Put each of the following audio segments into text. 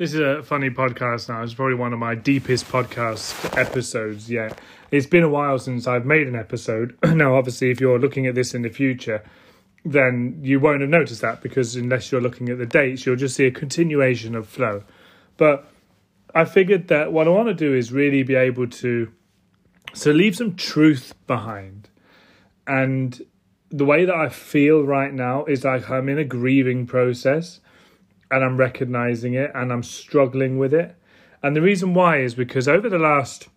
This is a funny podcast now. It's probably one of my deepest podcast episodes yet. It's been a while since I've made an episode. now, obviously, if you're looking at this in the future, then you won't have noticed that because unless you're looking at the dates, you'll just see a continuation of flow. But I figured that what I want to do is really be able to so leave some truth behind. And the way that I feel right now is like I'm in a grieving process and I'm recognizing it and I'm struggling with it. And the reason why is because over the last,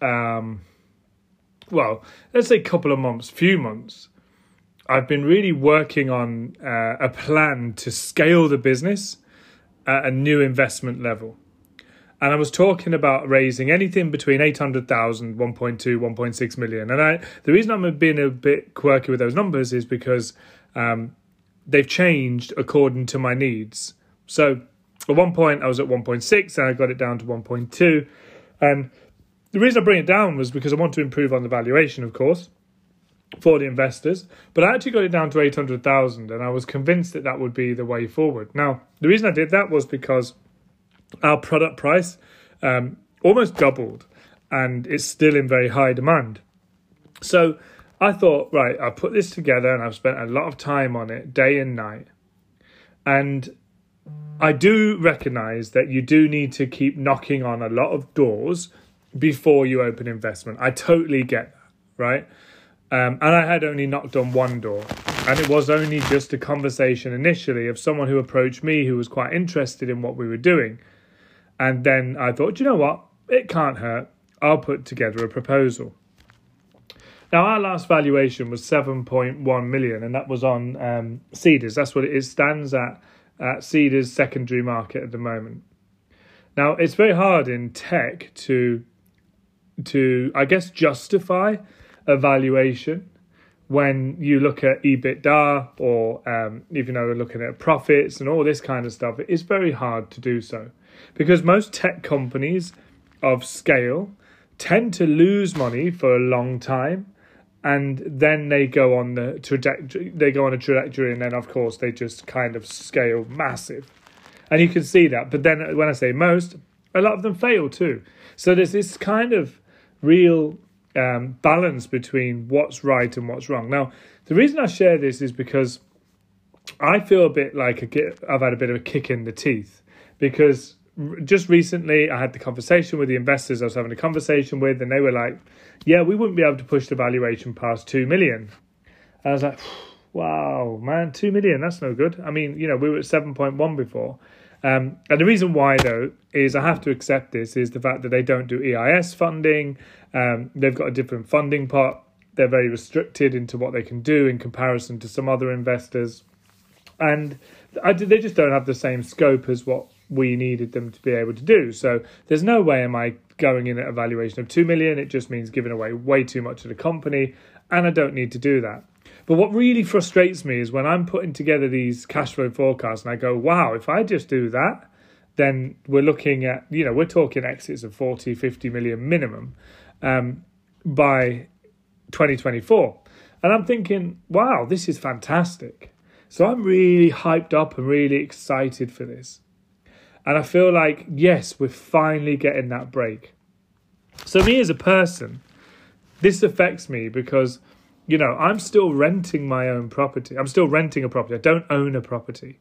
um, well, let's say couple of months, few months, I've been really working on uh, a plan to scale the business at a new investment level. And I was talking about raising anything between 800,000, 1.2, 1.6 million. And I, the reason I'm being a bit quirky with those numbers is because um, they've changed according to my needs. So at one point I was at 1.6 and I got it down to 1.2. And the reason I bring it down was because I want to improve on the valuation, of course, for the investors. But I actually got it down to 800,000 and I was convinced that that would be the way forward. Now, the reason I did that was because our product price um, almost doubled and it's still in very high demand. So I thought, right, I'll put this together and I've spent a lot of time on it, day and night. And I do recognize that you do need to keep knocking on a lot of doors before you open investment. I totally get that, right? Um, and I had only knocked on one door. And it was only just a conversation initially of someone who approached me who was quite interested in what we were doing. And then I thought, you know what? It can't hurt. I'll put together a proposal. Now, our last valuation was 7.1 million, and that was on um, Seedrs. That's what it is, stands at at Seedrs secondary market at the moment. Now, it's very hard in tech to, to I guess, justify a valuation when you look at EBITDA or um, even though we're looking at profits and all this kind of stuff. It's very hard to do so because most tech companies of scale tend to lose money for a long time and then they go on the trajectory they go on a trajectory and then of course they just kind of scale massive. And you can see that. But then when i say most a lot of them fail too. So there's this kind of real um, balance between what's right and what's wrong. Now the reason i share this is because i feel a bit like i've had a bit of a kick in the teeth. Because just recently I had the conversation with the investors I was having a conversation with, and they were like, "Yeah, we wouldn't be able to push the valuation past two million. I was like, "Wow, man, two million? That's no good." I mean, you know, we were at seven point one before. Um, and the reason why, though, is I have to accept this is the fact that they don't do EIS funding. Um, they've got a different funding pot. They're very restricted into what they can do in comparison to some other investors, and I, they just don't have the same scope as what we needed them to be able to do. So there's no way am I going in at a valuation of 2 million. It just means giving away way too much of the company, and I don't need to do that. But what really frustrates me is when I'm putting together these cash flow forecasts and I go, wow, if I just do that, then we're looking at, you know, we're talking exits of 40, 50 million minimum um, by 2024. And I'm thinking, wow, this is fantastic. So I'm really hyped up and really excited for this. And I feel like, yes, we're finally getting that break. So, me as a person, this affects me because, you know, I'm still renting my own property. I'm still renting a property. I don't own a property.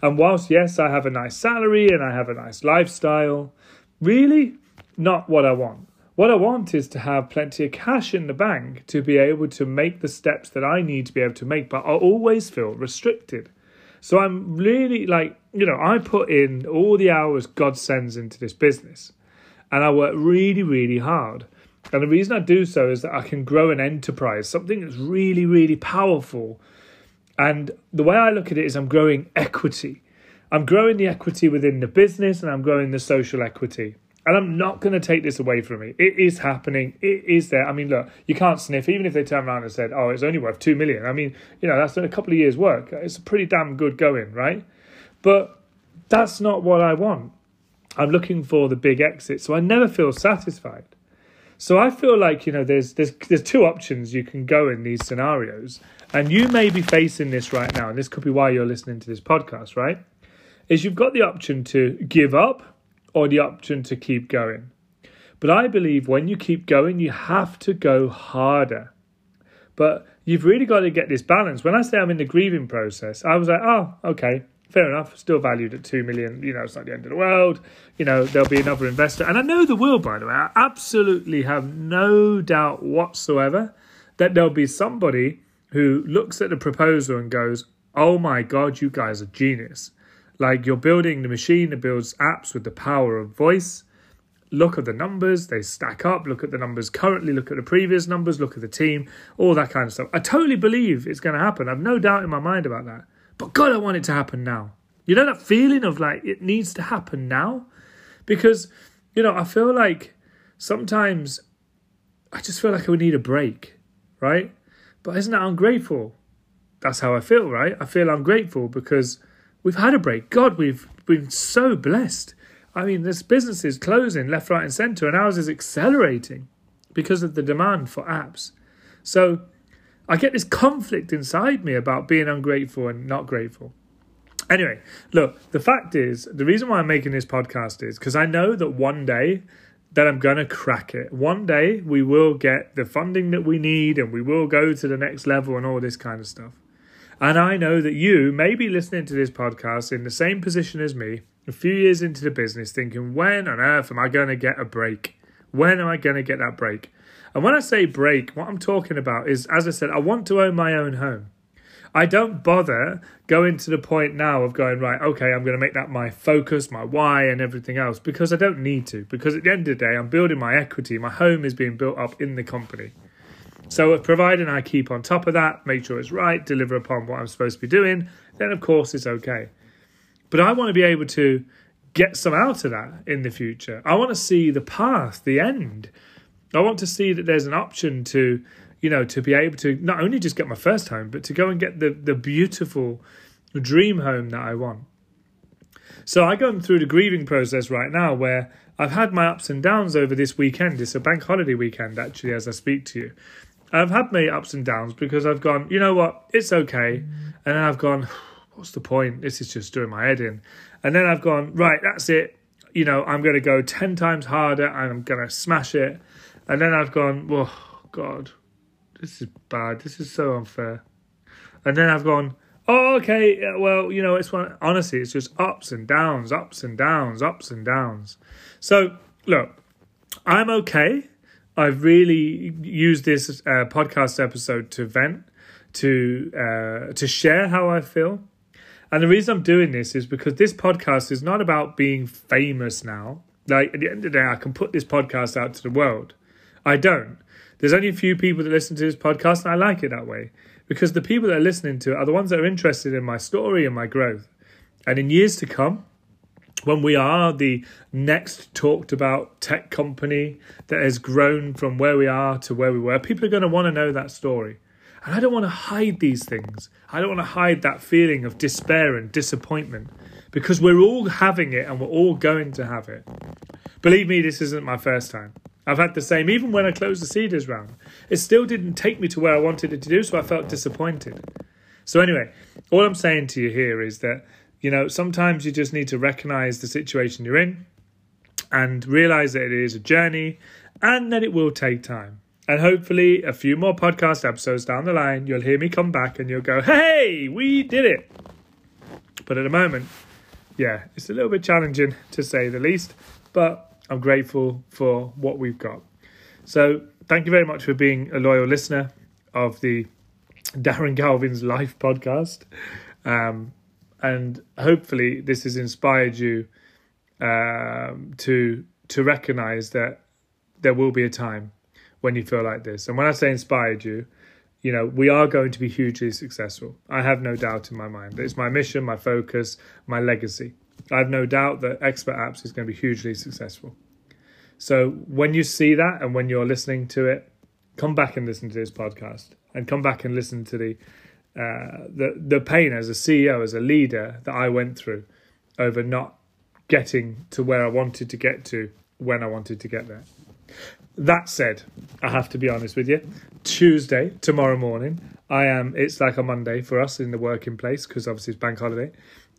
And whilst, yes, I have a nice salary and I have a nice lifestyle, really not what I want. What I want is to have plenty of cash in the bank to be able to make the steps that I need to be able to make, but I always feel restricted. So I'm really like, you know, I put in all the hours God sends into this business and I work really, really hard. And the reason I do so is that I can grow an enterprise, something that's really, really powerful. And the way I look at it is I'm growing equity. I'm growing the equity within the business and I'm growing the social equity. And I'm not going to take this away from me. It is happening. It is there. I mean, look, you can't sniff. Even if they turn around and said, "Oh, it's only worth two million. I mean, you know, that's a couple of years' work. It's pretty damn good going, right? But that's not what I want. I'm looking for the big exit, so I never feel satisfied. So I feel like you know, there's there's there's two options you can go in these scenarios, and you may be facing this right now, and this could be why you're listening to this podcast, right? is you've got the option to give up or the option to keep going. But I believe when you keep going, you have to go harder. But you've really got to get this balance. When I say I'm in the grieving process, I was like, oh, okay, fair enough. Still valued at two million. You know, it's not the end of the world. You know, there'll be another investor, and I know there will. By the way, I absolutely have no doubt whatsoever that there'll be somebody who looks at the proposal and goes, "Oh my god, you guys are genius! Like you're building the machine that builds apps with the power of voice." Look at the numbers, they stack up. Look at the numbers currently, look at the previous numbers, look at the team, all that kind of stuff. I totally believe it's going to happen. I've no doubt in my mind about that. But God, I want it to happen now. You know that feeling of like it needs to happen now? Because, you know, I feel like sometimes I just feel like I would need a break, right? But isn't that ungrateful? That's how I feel, right? I feel ungrateful because we've had a break. God, we've been so blessed. I mean, this business is closing left, right, and centre, and ours is accelerating because of the demand for apps. So I get this conflict inside me about being ungrateful and not grateful. Anyway, look, the fact is, the reason why I'm making this podcast is because I know that one day that I'm going to crack it. One day we will get the funding that we need and we will go to the next level and all this kind of stuff. And I know that you may be listening to this podcast in the same position as me, a few years into the business, thinking, when on earth am I going to get a break? When am I going to get that break? And when I say break, what I'm talking about is, as I said, I want to own my own home. I don't bother going to the point now of going, right, okay, I'm going to make that my focus, my why, and everything else because I don't need to. Because at the end of the day, I'm building my equity. My home is being built up in the company. So, uh, providing I keep on top of that, make sure it's right, deliver upon what I'm supposed to be doing, then of course it's okay. But I want to be able to get some out of that in the future. I want to see the path, the end. I want to see that there's an option to, you know, to be able to not only just get my first home, but to go and get the the beautiful dream home that I want. So I go through the grieving process right now where I've had my ups and downs over this weekend. It's a bank holiday weekend actually as I speak to you. I've had my ups and downs because I've gone, you know what, it's okay. And then I've gone, what's the point? This is just doing my head in. And then I've gone, right, that's it. You know, I'm going to go 10 times harder and I'm going to smash it. And then I've gone, oh, God, this is bad. This is so unfair. And then I've gone, oh, okay, well, you know, it's one, honestly, it's just ups and downs, ups and downs, ups and downs. So, look, I'm okay. I've really used this uh, podcast episode to vent, to uh, to share how I feel. And the reason I'm doing this is because this podcast is not about being famous now. Like at the end of the day, I can put this podcast out to the world. I don't. There's only a few people that listen to this podcast, and I like it that way because the people that are listening to it are the ones that are interested in my story and my growth. And in years to come, when we are the next talked about tech company that has grown from where we are to where we were, people are going to want to know that story. And I don't want to hide these things. I don't want to hide that feeling of despair and disappointment because we're all having it and we're all going to have it. Believe me, this isn't my first time. I've had the same, even when I closed the Seedrs round. It still didn't take me to where I wanted it to do, so I felt disappointed. So, anyway, all I'm saying to you here is that, you know, sometimes you just need to recognize the situation you're in and realize that it is a journey and that it will take time. And hopefully, a few more podcast episodes down the line, you'll hear me come back and you'll go, hey, we did it. But at the moment, yeah, it's a little bit challenging to say the least. But I'm grateful for what we've got. So, thank you very much for being a loyal listener of the Darren Galvin's Life podcast. Um, and hopefully, this has inspired you um, to to recognize that there will be a time when you feel like this. And when I say inspired you, you know, we are going to be hugely successful. I have no doubt in my mind. It's my mission, my focus, my legacy. I have no doubt that Expert Apps is going to be hugely successful. So when you see that and when you're listening to it, come back and listen to this podcast and come back and listen to the uh, the the pain as a CEO, as a leader that I went through over not getting to where I wanted to get to when I wanted to get there. That said, I have to be honest with you. Tuesday, tomorrow morning, I am. It's like a Monday for us in the working place because obviously it's bank holiday.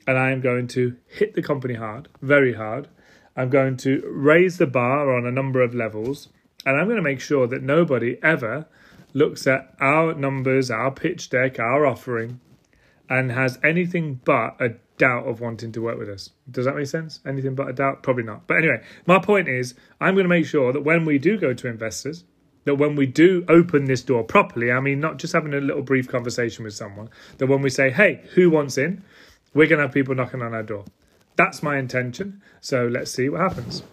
And I am going to hit the company hard, very hard. I'm going to raise the bar on a number of levels, and I'm going to make sure that nobody ever looks at our numbers, our pitch deck, our offering, and has anything but a doubt of wanting to work with us. Does that make sense? Anything but a doubt? Probably not. But anyway, my point is I'm going to make sure that when we do go to investors, that when we do open this door properly, I mean, not just having a little brief conversation with someone, that when we say, hey, who wants in? We're going to have people knocking on our door. That's my intention. So let's see what happens.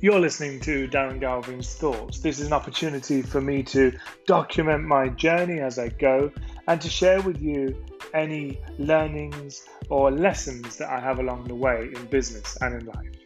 You're listening to Darren Galvin's Thoughts. This is an opportunity for me to document my journey as I go and to share with you any learnings or lessons that I have along the way in business and in life.